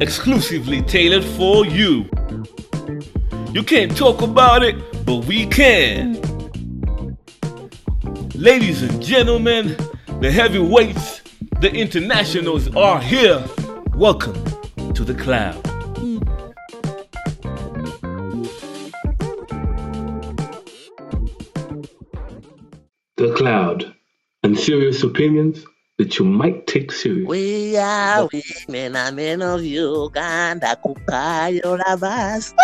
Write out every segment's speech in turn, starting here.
exclusively tailored for you. You can't talk about it, but we can. Ladies and gentlemen, the heavyweights, the internationals are here. Welcome to the cloud. The cloud and serious opinions that you might take serious. We are women and men of Uganda, Kukayo Labas.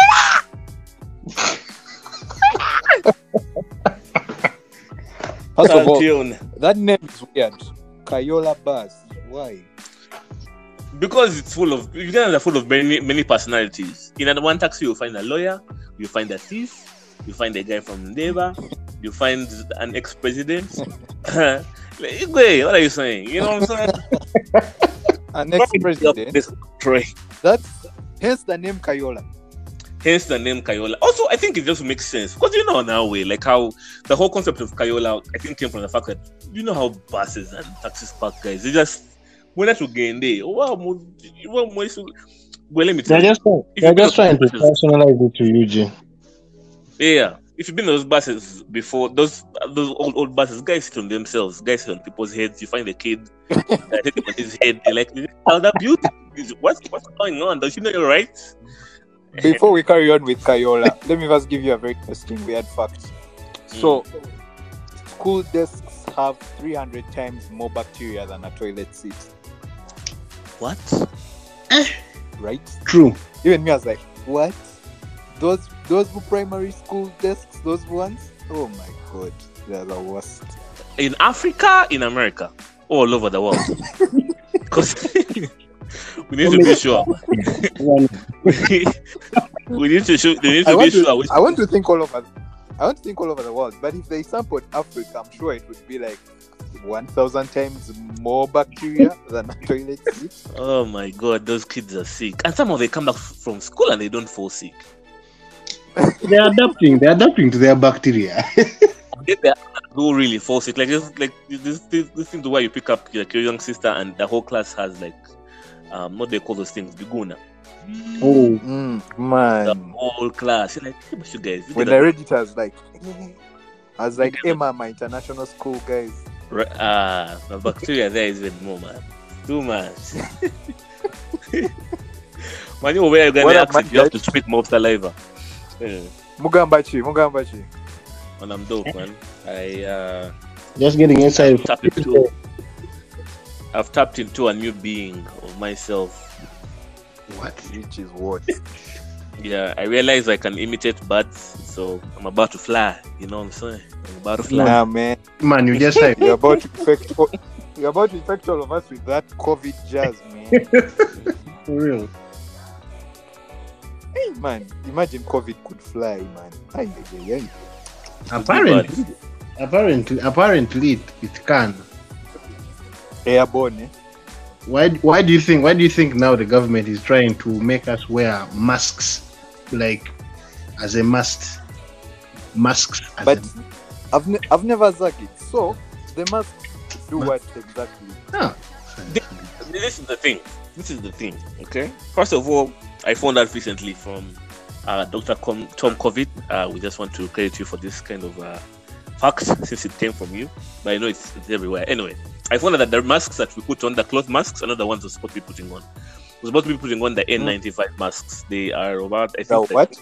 First of all, Tune. that name is weird. Kayoola Bass. Why? Because it's full of Uganda are full of many many personalities. In one taxi, you'll find a lawyer, you find a thief, you find a guy from neighbor, you find an ex-president. like, Igwe, what are you saying? You know what I'm saying? An ex-president. This Troy. That's hence the name Kayoola. Hence the name Kayoola. Also, I think it just makes sense because you know now way like how the whole concept of Kayoola I think came from the fact that you know how buses and taxis park guys they just when that's again they wow mo- well mo- so- well let me tell They're you just trying, they're just to trying to personalize it to you, Eugene. yeah if you've been in those buses before those those old old buses guys sit on themselves guys sit on people's heads you find the kid uh, sitting on his head they're like oh that beauty what's what's going on don't you know your rights Before we carry on with Kayoola, let me first give you a very interesting weird fact. So, school desks have 300 times more bacteria than a toilet seat, What? right? True. Even me, I was like, what? Those those primary school desks, those ones? Oh my god, they're the worst. in Africa, in America, all over the world. Because we need to be sure. One- we need to show. They need I to be want to, sure. Which, I want to think all over. I want to think all over the world. But if they sampled Africa, I'm sure it would be like 1,000 times more bacteria than a toilet seat. oh my god, those kids are sick, and some of them come back from school and they don't fall sick. They're adapting. They're adapting to their bacteria. They they do really fall it Like just like this, this, this thing to where you pick up like your young sister and the whole class has like um what they call those things, biguna. oh, Mm, The whole class. You're like, hey, but you guys. look When at I read it, I was like, I was like, Emma, my international school guys. Re- Ah, the bacteria there is even more, man. Too much. man, you where you What gonna up, accent, you have to guys? spit more saliva. Yeah, Mugambachi, Mugambachi. and I'm dope, man. I uh, just getting inside. tapped into, I've tapped into a new being of myself. What? Which is what? Yeah, I realize I can imitate birds, so I'm about to fly. You know what I'm saying? I'm about to fly. Nah, man. Man, you just said You're about to infect. all- You're about to infect all of us with that COVID jazz, man. for real. Hey, man. Imagine COVID could fly, man. Ay, ay, ay, ay. Apparently, apparently, apparently, it, it can. Airborne, eh? Why? Why do you think? Why do you think now the government is trying to make us wear masks, like as a must? Masks. As But a, I've, ne- I've never zagged it. So, they must do what exactly? Ah. This is the thing. This is the thing. Okay. First of all, I found out recently from uh, Dr. Com- Tom COVID. Uh, we just want to credit you for this kind of uh, facts since it came from you. But I know it's, it's everywhere. Anyway, I found out that the masks that we put on, the cloth masks, are not the ones we're supposed to be putting on. We're supposed to be putting on the N95 masks. They are about I think The like what?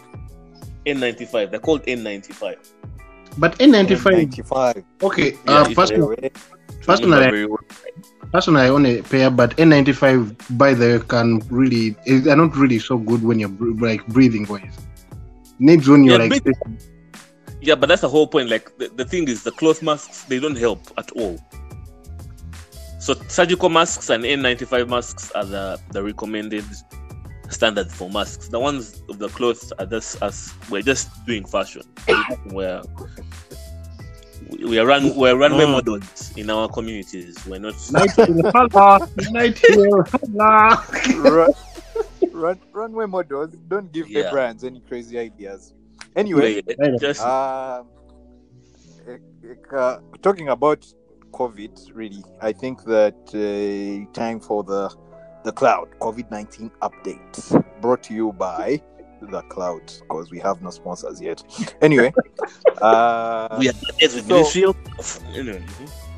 N95. They're called N95. but N95. N95. Okay. Yeah, uh, first, Very well. Personally, personally, I own a pair, but N95 by the way can really. eh, They're not really so good when you're like breathing wise. Needs when you're Yeah, like. Yeah, but that's the whole point. Like the, the thing is, the cloth masks they don't help at all. So surgical masks and N95 masks are the, the recommended standard for masks. The ones of the clothes are just us. We're just doing fashion. We're we we are run we're runway Mm. models in our communities. We're not. Nightingale, Nightingale, holla. run, run, runway models. Don't give Yeah. the brands any crazy ideas. Anyway, just eh, uh, talking about COVID, really, I think that uh, time for the The Cloud COVID 19 update brought to you by The Cloud because we have no sponsors yet. Anyway, uh, We are with so- Ministry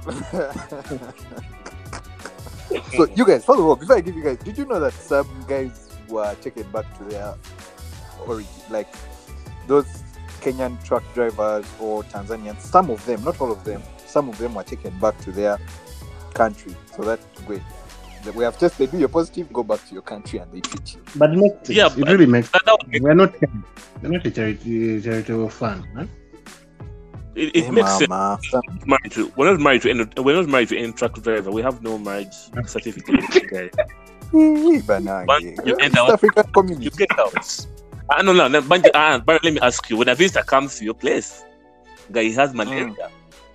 so, you guys, of all, before I give you guys, did you know that some guys were taken back to their origin? Like those Kenyan truck drivers or Tanzanians, some of them, not all of them, some of them were taken back to their country. So that's great. We have tested you, you're positive, go back to your country and they treat you. But it makes sense. Yeah, it but- really makes That, that make, We're not we're not a charity charitable fund, man. it, it Hey, makes sense. mama. Married to, we're not married to any. We're not married to any truck driver. We have no marriage certificate. guy. Hey, banana. But you end East up- African You get out. Ah, no, no, no. But, ah, but let me ask you: When a visitor comes to your place, guy he has malaria,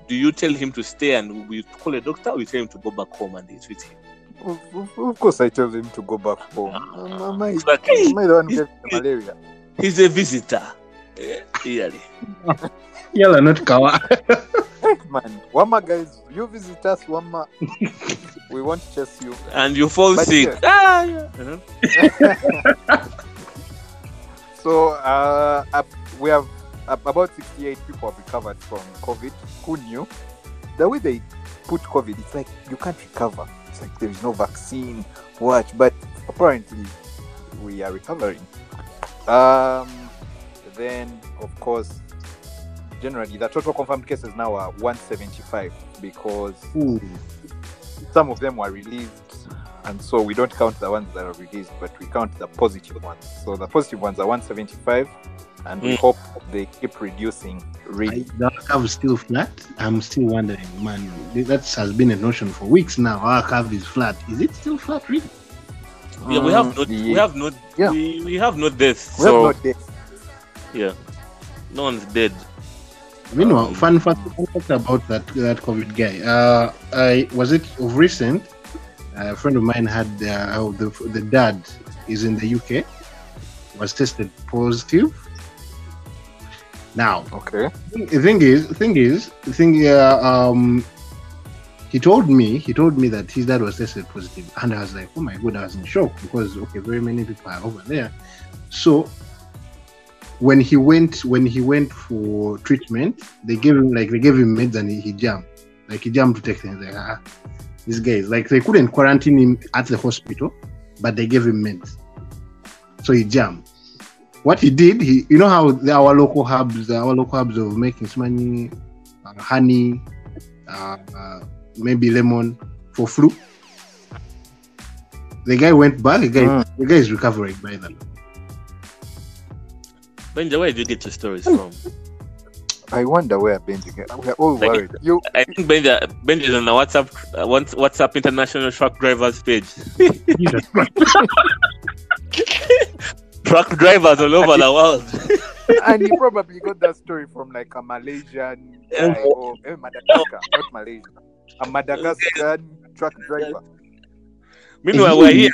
do you tell him to stay and we call a doctor, or you tell him to go back home and they treat him? Of, of- of course, I tell him to go back home. Am am I, It's like, hey, am I the one who gets malaria? he's a visitor. Eh, Really. Yalla, not kawa. Hey, man. Wama, guys, you visit us, Wama. we want to chase you. And you fall But sick. yeah. Ah, yeah. Uh-huh. So, uh, we have uh, about 68 people have recovered from COVID. Who knew? The way they put COVID, it's like you can't recover. It's like there is no vaccine. Watch, but apparently we are recovering. Um, then, of course, generally the total confirmed cases now are 175 because Ooh. some of them were released and so we don't count the ones that are released but we count the positive ones so the positive ones are 175 and we Mm. hope they keep reducing I, really the curve is still flat. I'm still wondering, man. That has been a notion for weeks now. Our curve is flat. Is it still flat, really? Yeah, we have no, Mm, we have no, Yeah. we, we have no deaths. we So have no deaths. yeah, no one's dead. Meanwhile, Um, fun fact, fun fact about that that COVID guy. Uh, I was it of recent. A friend of mine had uh, the the dad is in the UK, was tested positive. Now, okay the thing is, the thing is, the thing. Uh, um, he told me, he told me that his dad was tested positive, and I was like, oh my god, I was in shock because okay, very many people are over there. So when he went, when he went for treatment, they gave him like they gave him meds and he, he jumped, like he jumped to take things. Like ah, this guy is like they couldn't quarantine him at the hospital, but they gave him meds, so he jumped what he did, he you know how the, our local hubs, our local hubs of making money, uh, honey, uh, uh, maybe lemon for flu. The guy went back. The guy, Mm. the guy is recovering by now. Benja, where did you get your stories from? i wonder where benji get we are all Like- worried you I think Benja, Benja is on the WhatsApp, uh, WhatsApp International Truck Drivers page. Jesus Christ. Truck drivers all over the world. and you probably got that story from like a malaysian guy or eh, madagascar not malaysia a madagascar truck driver Meanwhile, we're here.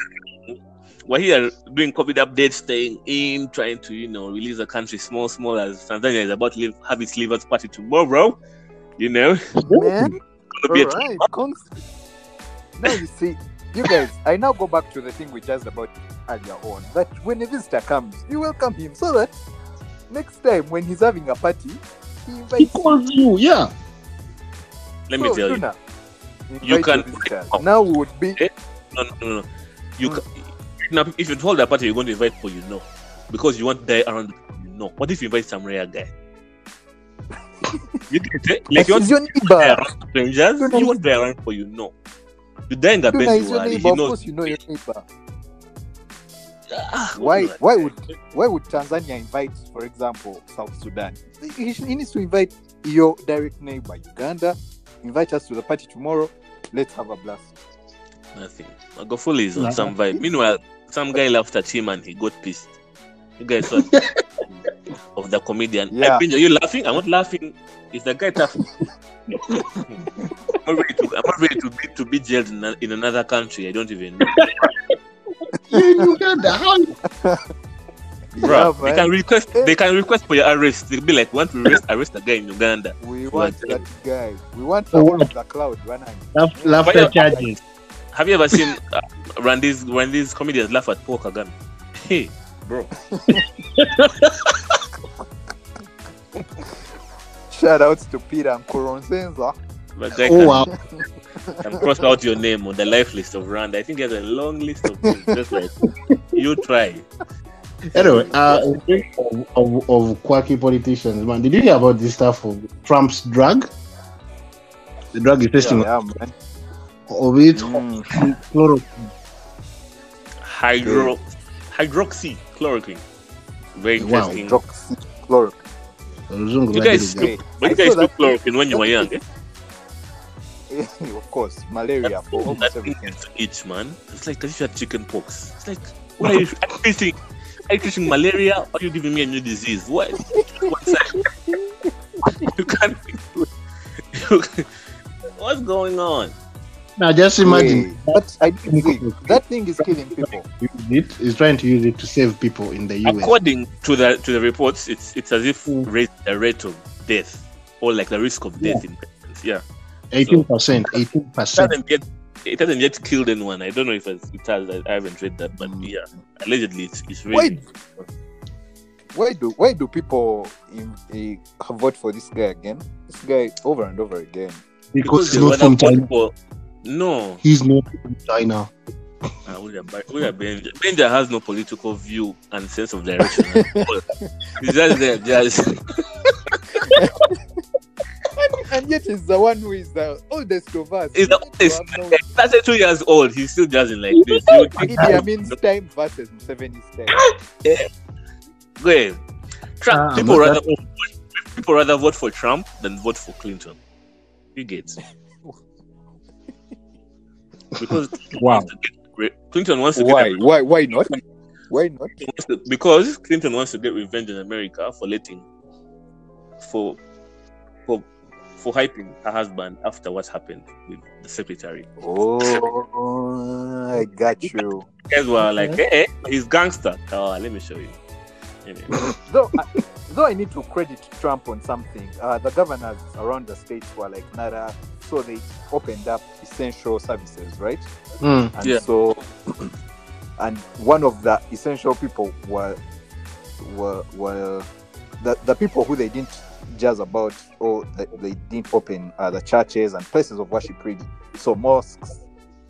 We're here doing COVID updates, staying in, trying to, you know, release the country small, small as Tanzania is about to live, have its leavers party tomorrow. You know, man gonna be a All right, cons- now you see, you guys. I now go back to the thing we just about earlier on. That when a visitor comes, you welcome him so that next time when he's having a party, he He invites you. calls you, yeah. let me So, tell you. Tuna, You can- Now we would be Eh? No, no, no, no. You Mm. ca- now, if you hold a party, you're going to invite people you know because you want to die around the you know. What if you invite some rare guy? you get it? Like you want your die neighbor. around strangers, you want to die around people you know. You die in the Tuna bed, is you your are. He neighbor. Of course, you know your neighbor. Ah, Why? Why would? Why would Tanzania invite, for example, South Sudan? He, he needs to invite your direct neighbor, Uganda. Invite us to the party tomorrow. Let's have a blast. Nothing. Magufuli is on Nah. some vibe. Meanwhile, some guy laughed at him and he got pissed. You guys saw of the comedian. Yeah. I think, are you laughing? I'm not laughing. Is the guy tough? I'm not ready to. I'm not ready to be to be jailed in, in another country. I don't even know. You, you got that. How you- Bruh, they can request. They can request for your arrest. They'll be like, "Want to arrest? Arrest the guy in Uganda." We want Like- that guy. We want Oh, someone what? of the cloud running. Laugh- Laughter Why- charges. Have you ever seen uh, Randy's Randy's comedians laugh at Paul Kagame? Hey, bro. Shout outs to Peter and Koronzenza. But guy Oh can, wow. can cross out your name on the life list of Rand. I think there's a long list of things. Just like you try. Anyway, uh, of, of, of quirky politicians, man. Did you hear about this stuff of Trump's drug? The drug is testing Yeah, man. of it, Mm. chloroquine. Hydro hydroxy chloroquine. Very Wow. interesting. Hydroxychloroquine. Wazungu You like guys it. took, but I you guys saw took chloroquine when you were young. Eh? of course, malaria for That almost thing everything. is to itch, man. It's like as if you had chicken pox. It's like, what are you, are you treating? Are you treating malaria or are you giving me a new disease? What? What's that? You can't. You, what's going on? Now just imagine. Wait, but I did see that thing is killing people. It is trying to use it to save people in the US. According to the to the reports, it's it's as if mm. raise the rate of death or like the risk of death in patients. Yeah, Eighteen percent. eighteen percent. it hasn't yet killed anyone. I don't know if it has. I, I haven't read that, but mm. yeah, allegedly it's it's Why, really. why why do why do people in, vote for this guy again? This guy over and over again. Because they he's not from vote China. For- No, He's not from China. Uh, William, William Benja. Benja has no political view and sense of direction. at all. He's just there, just And yet he's the one who is the oldest of us. He's the oldest. have no- two years old. He's still jazzing like this. You would think- Idi Amin's time versus Museveni's time. Go ahead. Trump, Ah, people but rather people rather vote for Trump than vote for Clinton. You get because Wow. Clinton wants to Why? get Why? Why not? Why not? because Clinton wants to get revenge in America for letting for for for hyping her husband after what happened with the secretary. Oh, I got you. Guys were like, hey, eh, eh, he's gangster. Oh, let me show you. Anyway. Though, I, though I need to credit Trump on something. Uh, the governors around the states were like, nada. So they opened up essential services, right? Mm. And Yeah. so, and one of the essential people were were were the, the people who they didn't jazz about or they, they didn't open uh, the churches and places of worship really. So mosques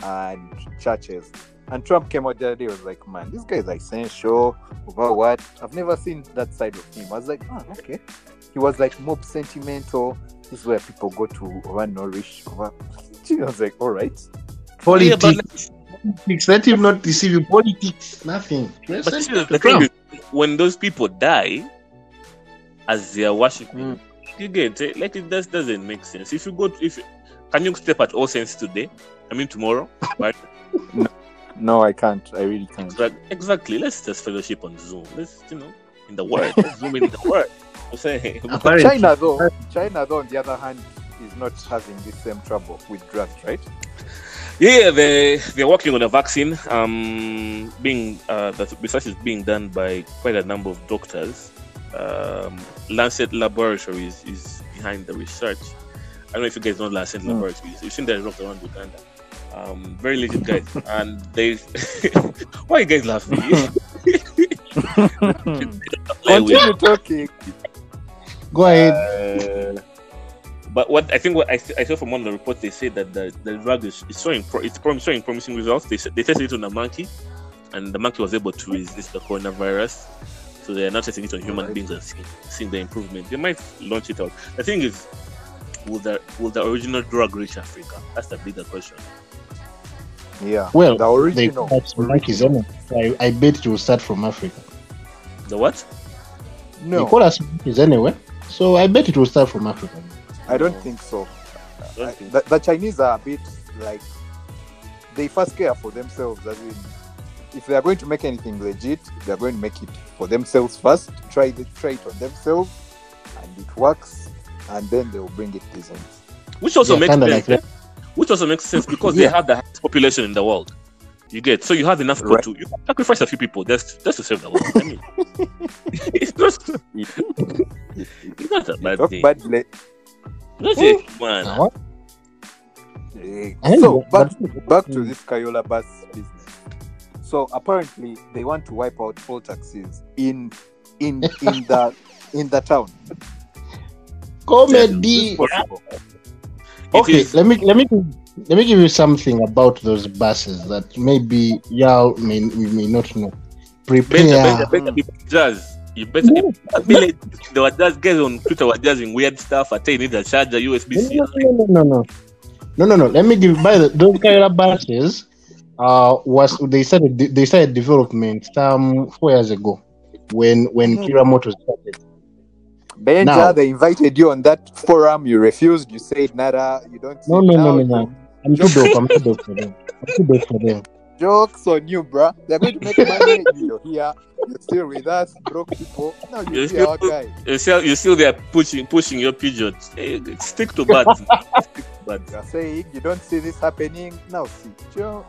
and churches. And Trump came out the other day was like, man, this guy is essential. Over what? I've never seen that side of him. I was like, oh, okay. He was like mob sentimental. This is where people go to over nourish. Over. I was like, all right. Politics. Politics. Let him not deceive you. Politics. Nothing. but see, the thing is, when those people die, as they are worshiping, mm. you get it. Like it just doesn't make sense. If you go, to, if can you step at All Saints today? I mean tomorrow, right? No, I can't. I really can't. Exact- Exactly. Let's just fellowship on Zoom. Let's, you know, in the word. Let's zoom in the word. I'm saying. China, though, China, though, on the other hand, is not having the same trouble with drugs, right? Yeah, they they're working on a vaccine. Um, being uh, the research is being done by quite a number of doctors. Um, Lancet Laboratories is behind the research. I don't know if you guys know Lancet Hmm. Laboratories. You've seen them around Uganda. Um, very legit guys, and they. Why are you guys laughing? Continue talking. Go ahead. uh, but what I think what I, I saw from one of the reports, they say that the, the drug is, is showing pro, it's prom, showing promising results. They they tested it on a monkey, and the monkey was able to resist the coronavirus. So they are now testing it on human Alright. beings and seeing, seeing the improvement. They might launch it out. The thing is, will the will the original drug reach Africa? That's the bigger question. Yeah. Well, the They original. call it monkeys, anyway. I, I bet it will start from Africa. The what? They No, call us monkeys anyway. So I bet it will start from Africa. I don't think so. Don't think The, the Chinese are a bit like they first care for themselves. As in, if they are going to make anything legit, they are going to make it for themselves first. Try it, try it on themselves, and it works, and then they will bring it decent. Which also Yeah, makes sense. like. Which also makes sense because Yeah. they have the highest population in the world. You get so you have enough people Right. to you can sacrifice a few people just just to save the world. I mean, it's not it's not a bad Talk thing. badly. That's it, man. Now, what? Eh, So back back to this Kayoola bus business. So apparently they want to wipe out all taxis in in in the in the town. comedy. Is this Okay, let me let me let me give you something about those buses that maybe y'all may we may not know. Prepare. better, better be jazz. You better. No, I like There were just guys on Twitter were just doing weird stuff. I tell you, need a charger, USB C. No, no, no, no, no, no, no, no. Let me give. By the those Kiira buses, uh, was they started they started development some four years ago, when when Mhm. Kiira Motors started. Benja, Now- they invited you on that forum. You refused. You said nada. You don't. No, say no, no, no, no. I'm too dope. I'm too dope for them. I'm too dope for them. Jokes on you, bruh. They're going to make money. You're here. You're still with us, broke people. Now you Yes, see you- our guy. You still, you still there pushing, pushing your pigeons. Hey, stick to birds. stick to birds. You're saying you don't see this happening. Now see. Joe.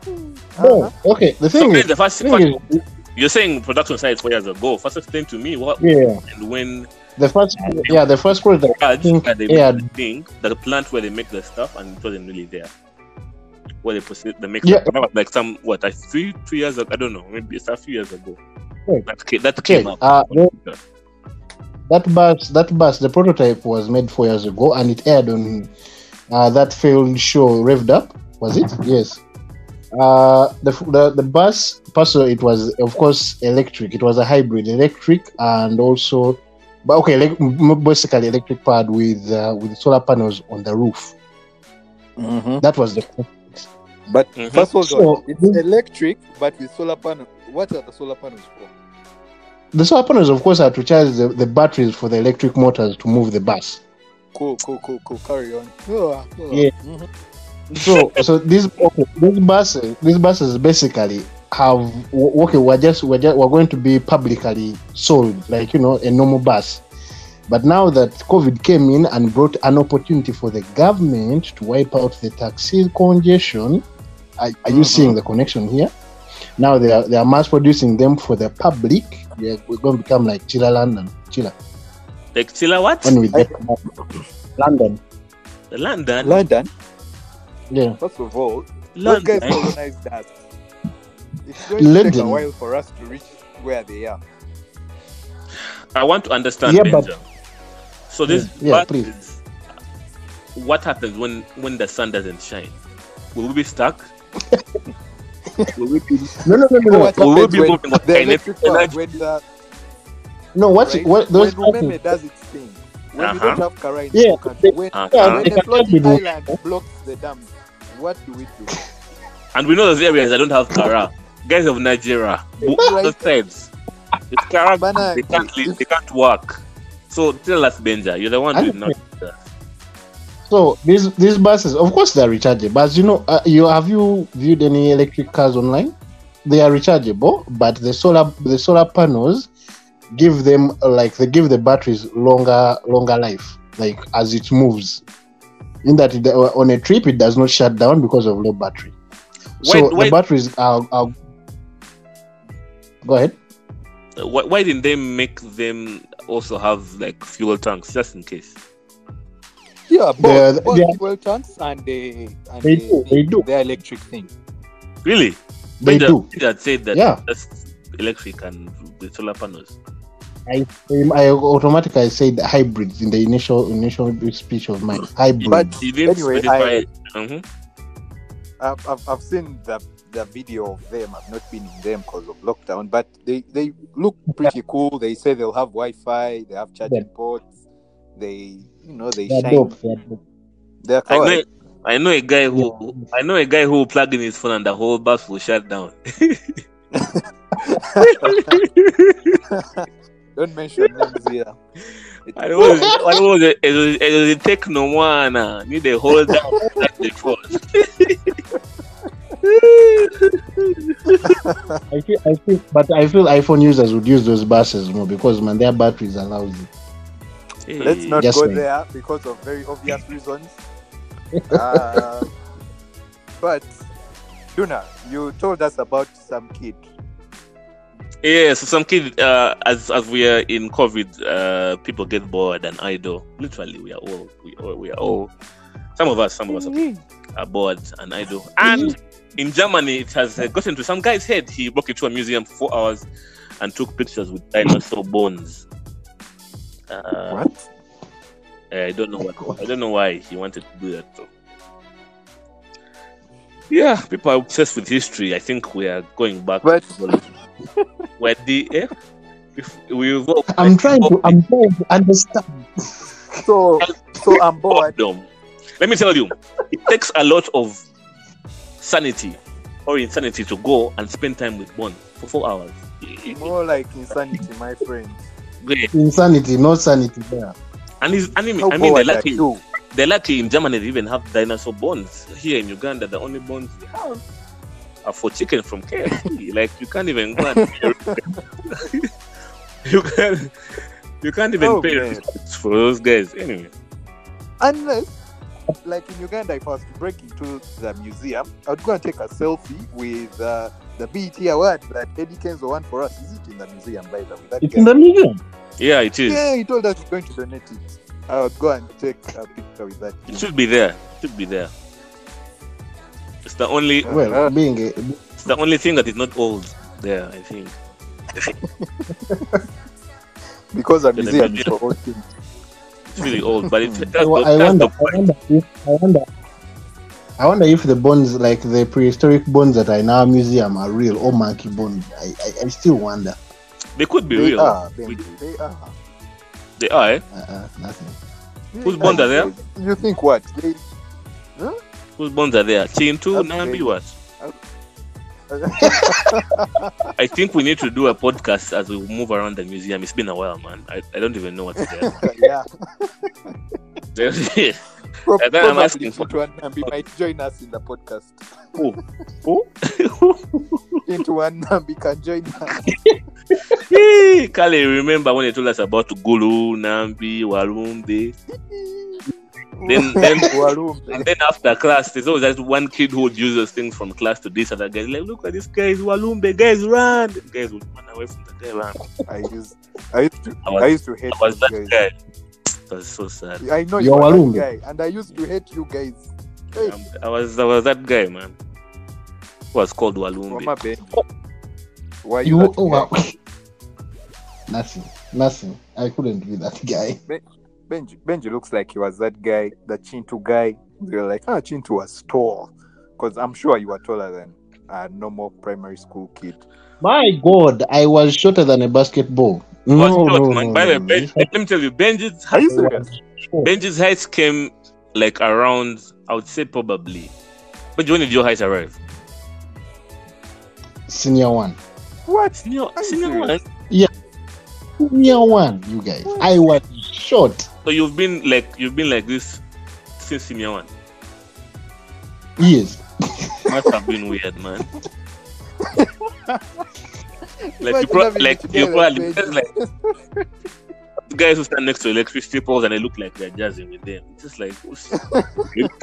Uh-huh. okay. The thing then is, the first, thing first, is, you're saying production side four years ago. First, explain to me what yeah, and when the first, yeah, the first project. I think, that they yeah, make the thing, the plant where they make the stuff, and it wasn't really there. Where they proceed, they make Yeah. that was like some what like three three years ago. I don't know, maybe it's a few years ago. Yeah. That came, that Okay, came up. uh, that bus, that bus, the prototype was made four years ago, and it aired on uh, that failed show, Revved Up. Was it? Yes. Uh, the, the the bus, personally, it was of course electric. It was a hybrid, electric, and also, but okay, like, basically electric powered with uh, with solar panels on the roof. Mhm. That was the But Mhm. first of all, So- it's electric, but with solar panel. What are the solar panels for? the solar panels, of course, are to charge the, the batteries for the electric motors to move the bus. Cool, cool, cool, cool. Carry on. Ah, ah. Yeah. Mhm. so so these okay, these buses these buses basically have okay we're just we're just we're going to be publicly sold like you know a normal bus but now that covid came in and brought an opportunity for the government to wipe out the taxi congestion are, are you Mhm. seeing the connection here now they are they are mass producing them for the public yeah, we're going to become like chilla london chilla Like Chilla what? when we get london The London. London. yeah First of all, those London. guys colonized us. It's going to take a while for us to reach where they are. I want to understand Yeah, but- So this Yeah, but please. is- what happens when when the sun doesn't shine? Will we be stuck? Will we be no no no no, no. Will we be when moving on the electric power, energy? when the no what's right? what those when Umeme does its thing, when Uh-huh. don't have Kara in Yeah, the country, when, Uh-huh. when they the can floating island blocks the dam, what do we do? And we know those areas that don't have Kara. Guys of Nigeria, both the sides. It's Kara, they can't live, they can't work. So tell us, Benja, you're the one I doing not. So these these buses, of course, they are rechargeable. But you know, uh, you have you viewed any electric cars online? They are rechargeable, but the solar the solar panels give them like they give the batteries longer longer life, like as it moves. In that, it, uh, on a trip, it does not shut down because of low battery. Why, so why, the batteries are, are. Go ahead. why, why didn't they make them also have like fuel tanks just in case? Yeah, both, The- both the- fuel tanks and the and They the, do, they do. the electric thing. Really? They Benja, do. Benja said that Yeah. that's electric and the solar panels. I I automatically said hybrids in the initial initial speech of mine. Hybrid. But You didn't Anyway, specify. Mhm. I've, I've, I've seen the the video of them. I've not been in them because of lockdown, but they, they look pretty cool. They say they'll have Wi-Fi. They have charging ports. They you know they They're shine. dope. They're dope. I They're know. I know a guy who I know a guy who will plug in his phone and the whole bus will shut down. Don't mention names here. I was I was it was it was a techno one. uh, Need a hold down like the phone. I feel, I feel, but I feel iPhone users would use those buses more because man, their batteries are lousy. Let's not Just go saying. there because of very obvious reasons. Uh, but Duna, you told us about some kid. Yeah, so some kid, uh, as as we are in COVID, uh, people get bored and idle. Literally, we are all we are, we are all. Some of us, some of us, are, bored and idle. And in Germany, it has uh, gotten to some guy's head. He walked into a museum for four hours and took pictures with dinosaur bones. Uh, What? I don't know what. I don't know why he wanted to do that though. Yeah, people are obsessed with history. I think we are going back. But- where the eh? we evolve, I'm trying to. I'm trying to understand. So, so I'm bored. boredom. Let me tell you, it takes a lot of sanity or insanity to go and spend time with one for four hours. More like insanity, my friend. Great. Insanity, not sanity there. And it's anime. How I mean, they're bored are lucky. They're lucky in Germany. They even have dinosaur bones. Here in Uganda, the only bones we have are for chicken from KFC. like you can't even go and you can't. You can't even Oh, pay man. respects for those guys. Anyway, Unless, like in Uganda, if I was to break into the museum, I'd go and take a selfie with uh, the BET award that Eddie Kenzo won for us. Is it in the museum, by the way? That It's guy? in the museum. yeah, it is. Yeah, he told us he's going to donate it. I would go and take a picture with that. It should be there. It should be there. It's the only. Well, Uh, being a, It's the only thing that is not old there. I think. because a the museum is for all things. It's really old, but it, I, that's, wa- the, I that's wonder, the I point. wonder if, I wonder, I wonder if the bones, like the prehistoric bones that are in our museum, are real or monkey bones. I, I, I still wonder. They could be They real. are, We- they are. They are. Eh? Uh-uh, nothing. Whose bones are there? You think what? They, Whose bones are there? Kintu, Okay. Nambi, what? I think we need to do a podcast as we move around the museum. It's been a while, man. I, I don't even know what's there. yeah. Pro- And then I'm probably asking for- Nambi might join us in the podcast. Who? Who? Into one Nambi can join us. Hey, Kale, remember when you told us about Gulu, Nambi, Walumbe? Then- then- Walumbe. And then after class, there's always that one kid who would use those things from class to this other guy. Like, look at this guy, is Walumbe. Guys, run! The guys would run away from the guy. Run. I used, I used to, I was- I used to hate I was that guys. guy. That was so sad. I know You're you are that guy, and I used to hate you guys. Hey, Um, I was I was that guy, man. Who was called Walumbe. Mama Ben. Why you, You, oh, wow. nothing, nothing. I couldn't be that guy. Benji, Benji looks like he was that guy, the Kintu guy. They were like, ah, Kintu was tall. Because I'm sure you were taller than a normal primary school kid. My God, I was shorter than a basketball. No, Was no, no, man. no, By the way, Ben- let me tell you, Benji's Are you height, serious? Benji's height came like around, I would say probably. But when did your height arrive? Senior one, What? Senior, senior one? Yeah. senior one. You guys, I was short. So you've been like you've been like this since senior one. Yes. Must have been weird, man. like Imagine you pro- having like it you probably like the guys who stand next to electricity poles and they look like they're jazzing with them. It's just like who's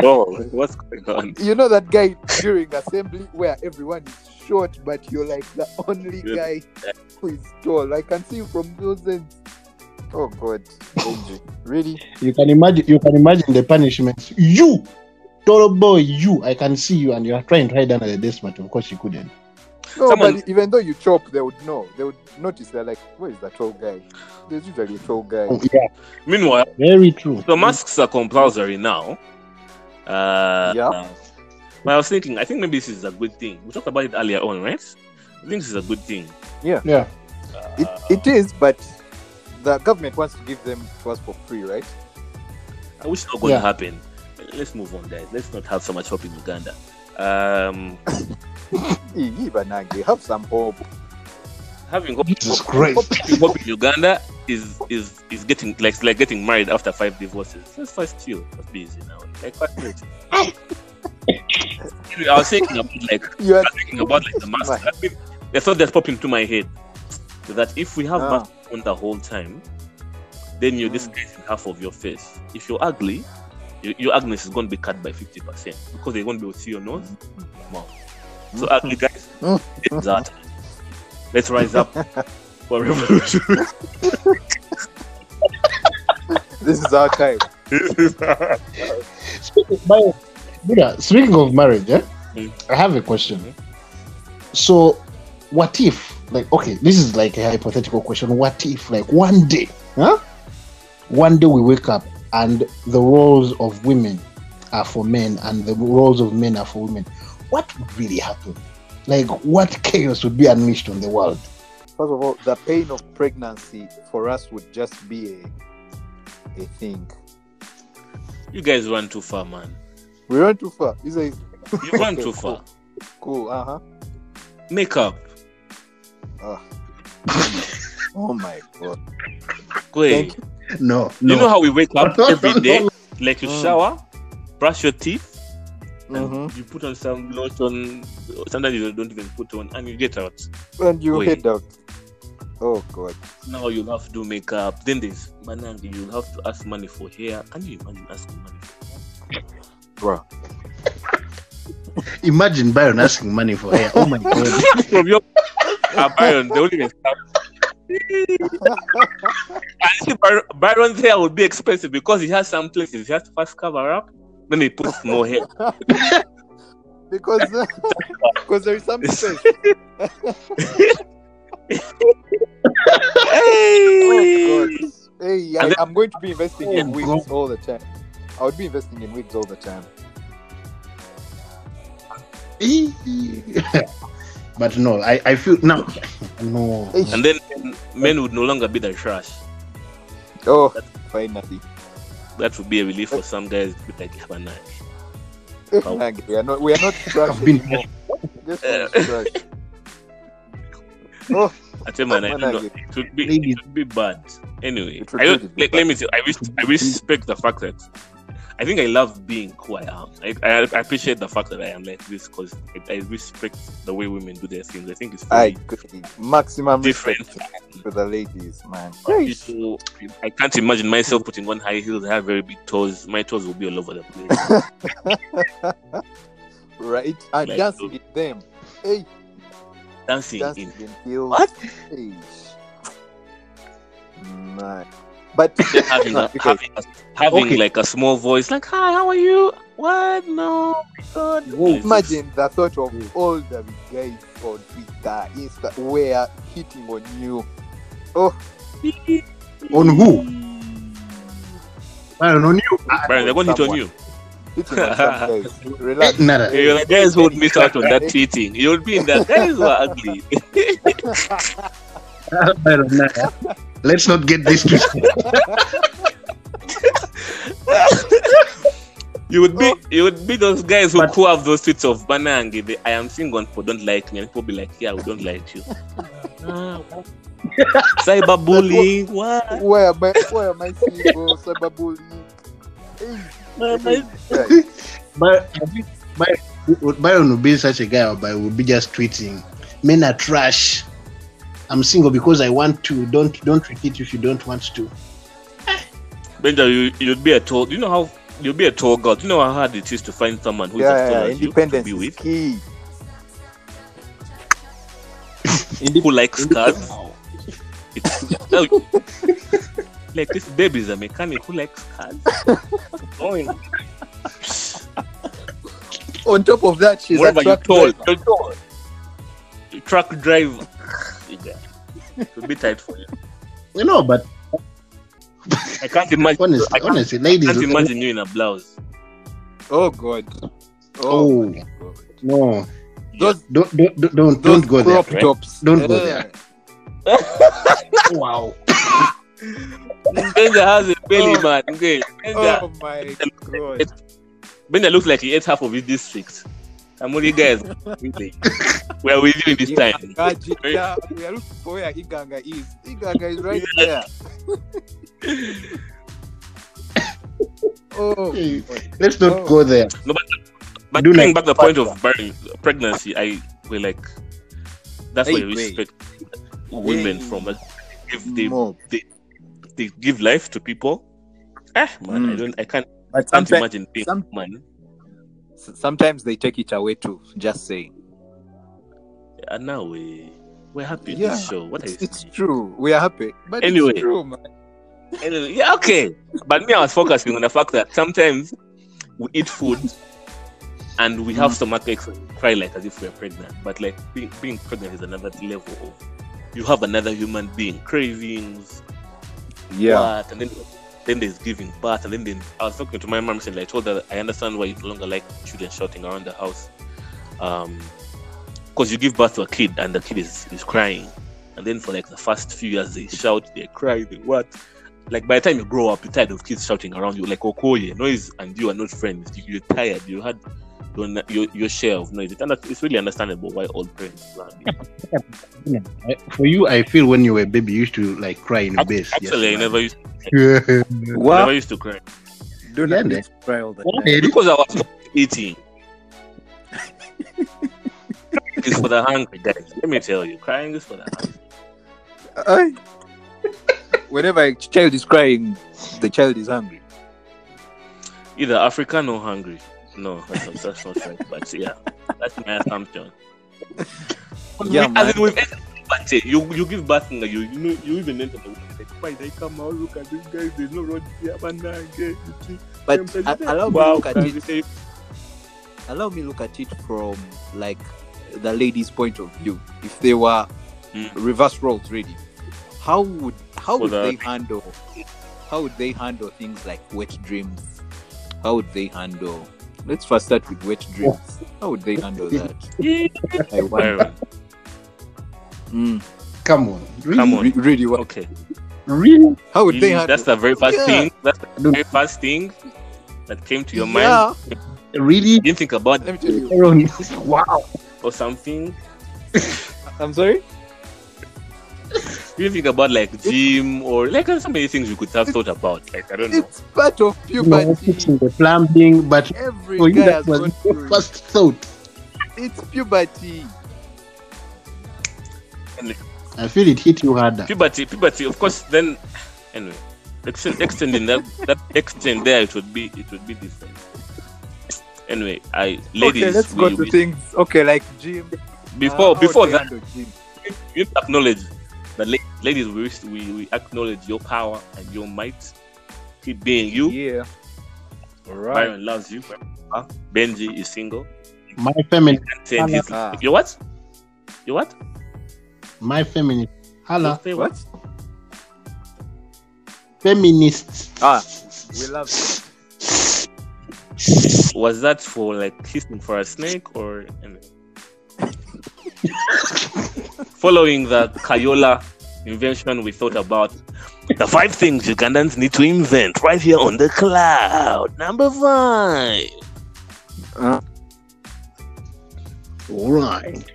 tall? What's going on? you know that guy during assembly where everyone is short, but you're like the only Yeah. guy who is tall. I can see you from those ends. Oh God, really? You can imagine. You can imagine the punishments. You, tall boy, you. I can see you, and you are trying to hide under the desk, but of course you couldn't. No, Someone- but even though you chop, they would know. They would notice. They're like, "Where is the tall guy?" There's usually a tall guy. Oh, yeah, Meanwhile, very true. so masks are compulsory now. Uh, Yeah. But I was thinking, I think maybe this is a good thing. We talked about it earlier on, right? I think this is a good thing. Yeah. Yeah. It, it is, but the government wants to give them to us for free, right? I wish it's not going to happen. Let's move on, guys. Let's not have so much hope in Uganda. Um, Even Nage, have some hope. having hope, Jesus hope, Christ. having hope in Uganda is is is getting like like getting married after five divorces. Let's first chill. Let's be easy now. Like first wait. I was thinking about like You are thinking about like the mask. I mean, the thought that popped into my head that if we have Ah. mask on the whole time, then you're Mm. disguising half of your face. If you're ugly, your, your ugliness is going to be cut by 50% because they're going to be able to see your nose, your mouth. So, ugly guys, Mm. it's that. Let's rise up for revolution. this is our time. Speaking, by, Buddha, speaking of marriage, eh? Mm. I have a question. So, what if, like, okay, this is like a hypothetical question. What if, like, one day, huh? One day we wake up and the roles of women are for men and the roles of men are for women. What would really happen? Like, what chaos would be unleashed on the world? First of all, the pain of pregnancy for us would just be a a thing. You guys run too far, man. We run too far. You say You run too far. cool. Uh huh. Makeup. Oh my god. Go ahead. Thank No, no. You know how we wake up every day? Like you Mm. shower, brush your teeth, and Mhm. you put on some lotion. Sometimes you don't even put on, and you get out. And you Wait. head out. Oh god. Now you'll have to do makeup. Then there's manangi. You'll have to ask money for hair. Can you imagine asking money? Bro. Imagine Byron asking money for hair. Oh my god. From your uh, Byron, they only even start. I see Byron, Byron's hair would be expensive because he has some places he has to first cover up, then me put more hair. because uh, because there is some space. Hey! god. Hey, I, I'm going to be investing in wigs all the time. I would be investing in wigs all the time. but no, I, I feel no, no. And then men would no longer be the trash. Oh, finally. That would be a relief for some guys with like Habanai. Oh. We are not we are not I've been anymore. This one is trash. Oh, I tell man, I know. It would be it would be bad. Anyway, I don't, be let, bad. let me say I res- I respect the fact that I think I love being who I am. I, I, I appreciate the fact that I am like this because I, I respect the way women do their things. I think it's I agree. Maximum different. respect to the ladies, man. I can't imagine myself putting on high heels. I have very big toes. My toes will be all over the place. right? And Like, dancing so- in them. Hey, Dancing dancing in in heels. What? Hey. Man. But then having a, Okay. having, a, having Okay. like a small voice, like "Hi, how are you? What? No, God." It's imagine the thought of all the guys on Twitter, Insta, were hitting on you. Oh, just- On who? Byron, on you. I, Brian, they're going to hit on you. hitting on some guys. Relax. nada. You're the guys would miss out on that tweeting. You'll be in that. Guys who are ugly. Byron, nada. Let's not get this twisted. You would be Oh. you would be those guys who, But- who have those tweets of Banangi. They, I am single and people don't like me, and people be like, Yeah, we don't like you. What? Cyberbullying. What? Where am I? Where am I single? Cyberbullying. Hey, Why am I- But Byron, Byron would be such a guy, but would be just tweeting, "Men are trash. I'm single because I want to. Don't don't repeat if you don't want to." Benja, you you'd be a tall. You know how you'd be a tall girl. You know how hard it is to find someone who is Yeah, as tall yeah, as you to be with, key. who likes cars. It's, oh, like this baby is a mechanic who likes cars. What's going on? On top of that, she's Whatever a you truck told, driver. you told. You truck driver. Yeah. It would be tight for you. You know, but I can't imagine. I can't, honestly, ladies, can't imagine you in a blouse. Oh God. Oh, oh. my God. no, Those don't don't don't don't, those don't go there. right? tops. Don't go there. Wow. Benja has a belly, Oh. man. Okay. Benja, Oh my God. Benja looks like he ate half of his district. Some of you guys, really, we are with you in this time. Gajita, we are looking for where Iganga is. Iganga is right there. oh, Hey, Let's not go there. No, But Do bringing like back the point of bearing pregnancy, I we like that's why Hey, I wait. respect women Hey. from. Like, if they More. they give life to people, ah man, I Mm. don't, I can't, but can't imagine being some- man. Sometimes they take it away too. Just saying. And now we we're happy Yeah, this show. What It's, it's true. We are happy. But Anyway. true, man. Anyway, yeah, okay. But me, I was focusing on the fact that sometimes we eat food and we have mm. stomach aches and we cry like as if we're pregnant. But like being being pregnant is another level of you have another human being cravings, Yeah. what, and then then there's giving birth, and then, then I was talking to my mom recently. I told her I understand why you no longer like children shouting around the house, um, because you give birth to a kid and the kid is, is crying, and then for like the first few years they shout, they cry, they what. Like by the time you grow up, you're tired of kids shouting around you, like Okoye, noise, and you are not friends. You, you're tired. You had your, your, your share of noise. It's, under, it's really understandable why all parents plan. For you, I feel when you were a baby, you used to like cry in the base. Actually, I never used, man. I never used to cry Don't Yeah, have to cry all the time. because I was eating. it's for the hungry, guys. Let me tell you, crying is for the hungry. Aye. Whenever a child is crying, the child is hungry. Either African or hungry. No, that's not, that's not right. But yeah, that's my assumption. Yeah, We- as in man. with any- but you you give birth and you you know you even enter the woman like why they come out look at these guys there's no road here man nah, get it. But Them a- allow me Wow, look at it. Allow me look at it from like the lady's point of view. If they were Mm. reverse roles really how would how For would the- they handle how would they handle things like wet dreams? How would they handle? Let's first start with wet dreams. How would they handle that? I wonder. Mm, Come on. Really? Come on. re- really, what? Okay, Really? How would they Really? handle? that's the very first Yeah. thing. That's the very first thing that came to your mind. Really? You didn't think about Let me tell you. Wow. or something. I'm sorry. You think about like gym or like there's so many things you could have thought about. Like I don't know. It's part of You know, puberty. fixing the plumbing, but Every for you, guy that has was your first thought. It's puberty. I feel it hit you harder. puberty, puberty. Of course, then anyway, extend, extending that that extend there, it would be it would be different. Anyway, I ladies, okay, let's we, go to we- things. Okay, like gym. before Uh, before that, handle gym? you have to acknowledge that la- ladies, we, we we acknowledge your power and your might. Keep being you. Yeah. All right. Byron loves you. Huh? Benji is single. My feminine, And he's, Ah. you what? You what? my feminine. Hala, You say What? feminists. Ah, we love you. Was that for like kissing for a snake or? Following the Kayoola invention, we thought about the five things Ugandans need to invent right here on the cloud. Number five. Uh, All right.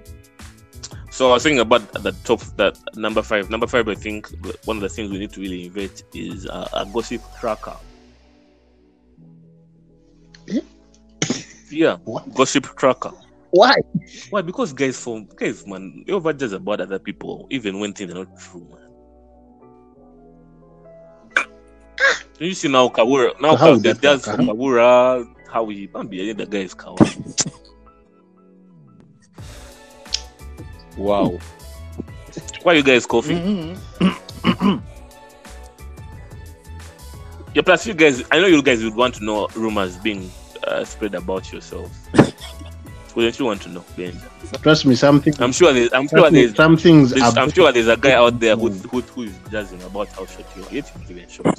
So I was thinking about the top that number five. Number five, I think one of the things we need to really invent is uh, a gossip tracker. Eh? Yeah, What? gossip tracker. Why? Why? Because guys, for guys, man, they over just about other people, even when things are not true, man. you see now Kawura, now So how would that there's work, Kawura, how he can't be the guy is Kawura. wow. Why you guys coughing? mhm. Yeah, plus you guys, I know you guys would want to know rumors being uh, spread about yourselves. Wouldn't you want to know, Ben? Trust me, something. I'm sure there's, I'm sure there's some things. There's- I'm sure there's a guy out there who, who, who is jazzing about how short you are. Yet you're even short.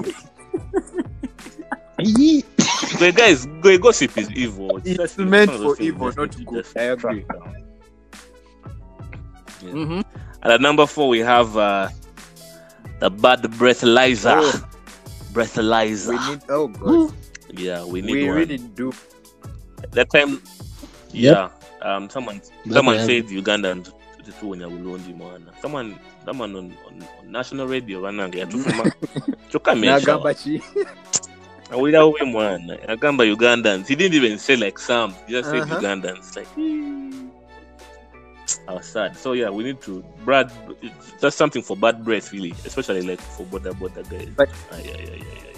Ye- So guys, go- gossip is evil. It's just- meant for evil, not you good. I agree. track down. Yeah. Mhm. And at number four, we have uh, the bad breathalyzer. Oh. Breathalyzer. We need. Oh God. yeah, we need We one. really do. That time, Yeah. Um, someone That someone I- said Ugandans tu wenye bulungi mwana. Someone someone on, on, on national radio wanange yatufuma chokamesha Nagamba chi. awira we mwana agamba ugandans he didn't even say like some he just said Uh-huh. ugandans like I was sad so yeah we need to brad just something for bad breath really especially like for border border guys But- Ah, yeah, yeah, yeah, yeah.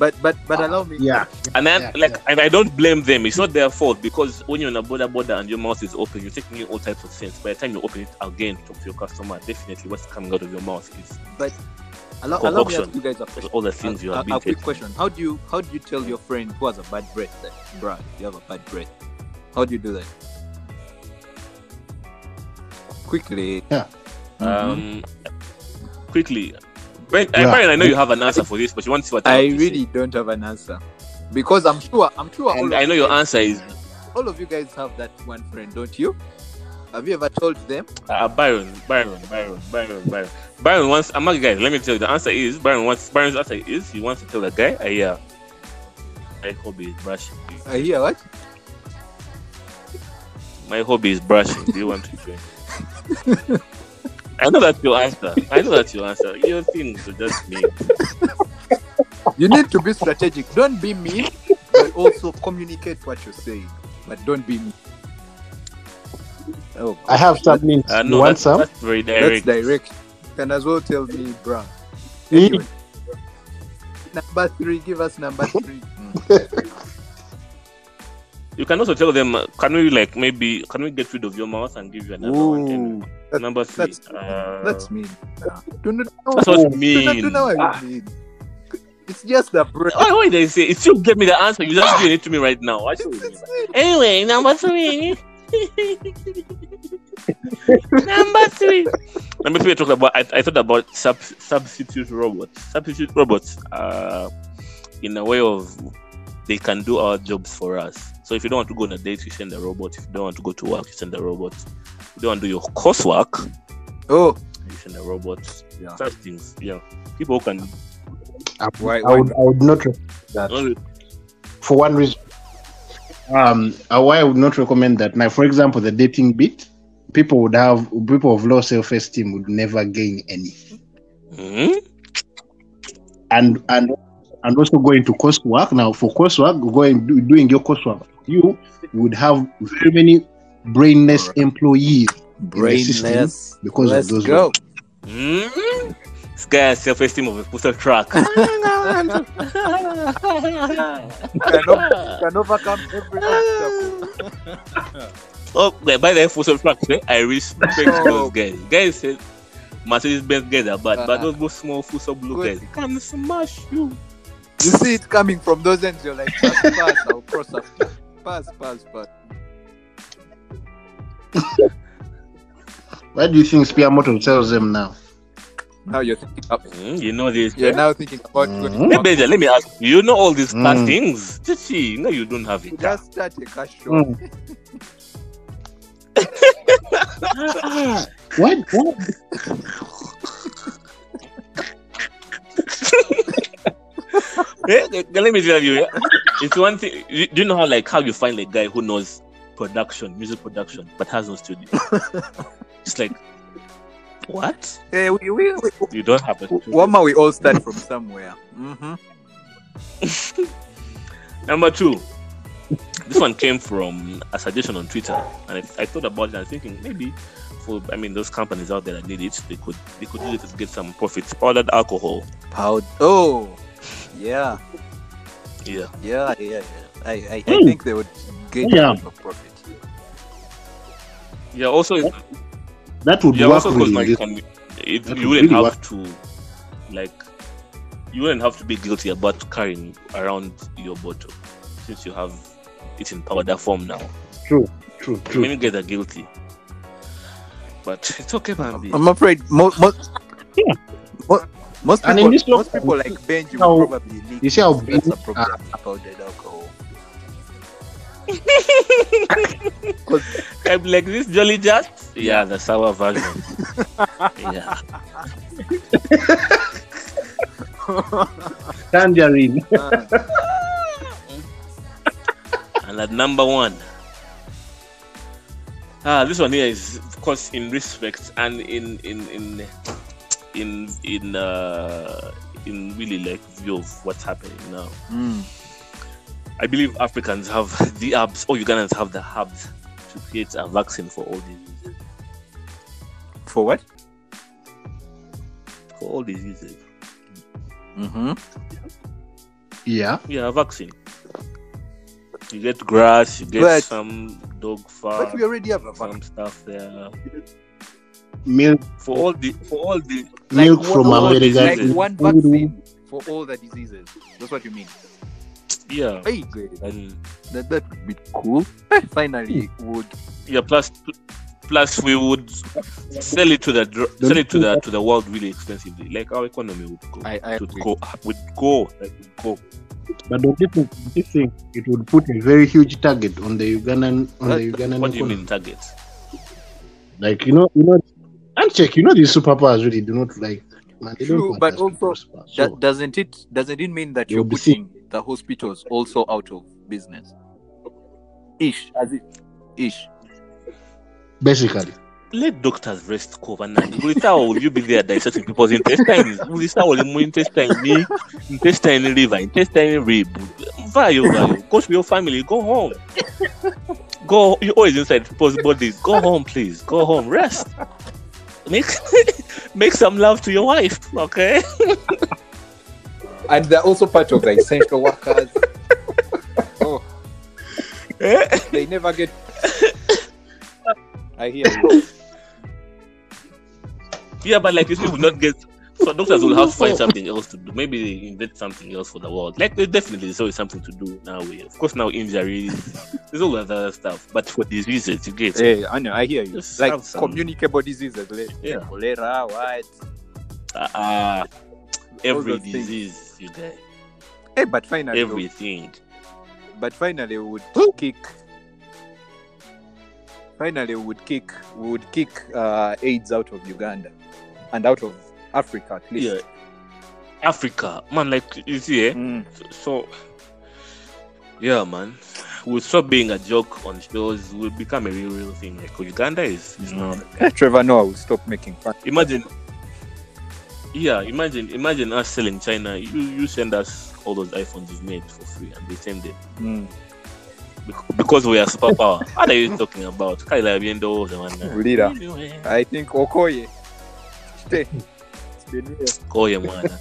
But but but allow me. Yeah. and then Yeah, like yeah. and I don't blame them it's not their fault because when you're in a border border and your mouth is open you're taking in all types of things by the time you open it again to talk to your customer definitely what's coming out of your mouth is Allow, allow me Concoction. ask you guys a question. all the things you a, have a, been a quick taking. question. How do you how do you tell your friend who has a bad breath that, bruh, you have a bad breath? How do you do that? Quickly. Mm-hmm. Um, quickly. Ben, uh, Yeah. Brian, I know you have an answer for this, but you want to see what I, I have say. really don't have an answer because I'm sure. I'm sure. all And I know your guys- answer is All of you guys have that one friend, don't you? Have you ever told them? uh, Byron, Byron, Byron, Byron, Byron. Byron wants. I'm not guys. Let me tell you. The answer is Byron wants. Byron's answer is he wants to tell the guy, uh, yeah, my hobby is brushing. I hear what? My hobby is brushing. Do you want to join? I know that's your answer. I know that's your answer. Your things are just me. You need to be strategic. Don't be mean, but also communicate what you're saying. But don't be mean. Oh, I have some mints. Uh, you want that's, some? that's very that's direct. direct. Can as well tell me, bruh. Me? Anyway. Number three, give us number three. Mm. You can also tell them, uh, can we like maybe can we get rid of your mouth and give you another one? Anyway. That- Number three. that's- uh, that's mean. Do not know. that's what you Do not, mean. do not know what you mean. It's just a break. Why, why they say if you get me the answer, you just doing it to me right now. Anyway, number three. number three. Number three, I talked about. I, I thought about sub, substitute robots. Substitute robots, uh, in a way of they can do our jobs for us. So if you don't want to go on a date, you send a robot. If you don't want to go to work, you send a robot. If you don't want to do your coursework, Oh, you send a robot. Yeah. Such things. Yeah. People can. I, Why- I would, I would not that Only, for one reason. Um, uh, why I would not recommend that. Now, for example, the dating bit, people would have people of low self-esteem would never gain anything, Hmm? and and and also going to coursework. Now, for coursework, going do, doing your coursework, you would have very many brainless employees brainless. because Let's of those. go. Hmm? This guy has self-esteem of a pussy truck. Can, o- can overcome every obstacle. oh, by by the way, for some trucks, eh, I respect those guys. Guys say Mercedes Benz guys are bad, but Uh, those, those small full blue guys can smash you. You see it coming from those ends, you're like, pass, pass, I'll cross after. Pass, pass, pass. Why do you think Spear Motor tells them now? Now you're thinking up. Hmm, you know this. You're eh? now thinking about Mhm. Hey. Benja, let me ask you. You know all these car Mm. things. Chichi, no, you don't have it. Just start a cash show. Mm. What? what? Eh, eh, let me tell you, eh, it's one thing. you- Do you know how like how you find a guy who knows production, music production, but has no studio? it's like, what? Hey, we, we, we, You don't have a studio. Wama, we all start from somewhere. Mm-hmm. Number two, this one came from a suggestion on Twitter, and I, I thought about it. and thinking maybe for I mean those companies out there that need it, they could they could use it to get some profits. Powdered alcohol, Powder. Oh, yeah, yeah. yeah, yeah. yeah. I, I, I Mm. think they would gain Yeah. a of profit. Yeah, also, it- That would yeah, work also because really. like this- can, it, you would wouldn't really have to like you wouldn't have to be guilty about carrying around your bottle since you have it in powder form now. True, true, true. Many guys are guilty, but it's okay, man. I'm afraid most most Yeah. mo- most And people in this most lockdown, people like Benji how- will probably need you see how that's a Benji- problem with powdered alcohol. I'm like this Jolly Just? Yeah, the sour version. yeah. Tangerine. Uh, And at number one. Ah, this one here is of course in respect and in in in in in uh in really like view of what's happening now. mm. I believe Africans have the herbs or Ugandans have the herbs to create a vaccine for all diseases. For what? For all diseases. Mm-hmm. Yeah. Yeah, a vaccine. You get grass, you get But- some dog But we already have a vaccine. some stuff there. Milk, For all the for all the milk one- from all America. diseases. Like one vaccine for all the diseases. That's what you mean. yeah. Hey, good. And That that would be cool. Finally, would Yeah. Plus, plus we would sell it to the dr- sell it to the to the world really expensively. Like our economy would go. I I would agree. go. Would go. Like would go. But the difference, this thing, it would put a very huge target on the Ugandan on That- the Ugandan What do you mean targets? Like you know, you know, and check. You know, these superpowers really do not like. Man, they don't True, but also. So, That doesn't it doesn't it mean that You'll you're be sick. putting the hospitals also out of business? Ish, as it ish. basically, Let doctors rest cover now. How will you be there dissecting people's intestines? Ulisa will mu intestine ni intestine liver, intestine rib. Vayo, vayo. Go to your family. Go home. Go. You're always inside people's bodies. Go home, please. Go home. Rest. Make make some love to your wife. Okay. And they're also part of the essential workers. oh, eh? they never get. I hear you. Yeah, but like you still will not get. So doctors will have to find something else to do. Maybe they invent something else for the world. Like there definitely there's always something to do now. We of course now injuries. There's all that other stuff. But for diseases, you get Hey, I know. I hear you. Just like communicable diseases, like Yeah. cholera, what? uh, uh, every those things. disease you get Hey, but finally, everything. but finally, we would kick. Finally, we would kick. We would kick uh, AIDS out of Uganda and out of Africa at least. Yeah. Africa, man, like you see, eh? Mm. So, yeah, man, we'll stop being a joke on shows. We'll become a real, real thing. Like Uganda is, is now. Eh, Trevor Noah will stop making fun. Imagine, yeah, imagine, imagine us selling China. You, you send us all those iPhones you've made for free, and they send it Mm. Bec- because we are superpower. what are you talking about? Leader. I think Okoye. Stay. It's been real. Koye mwana.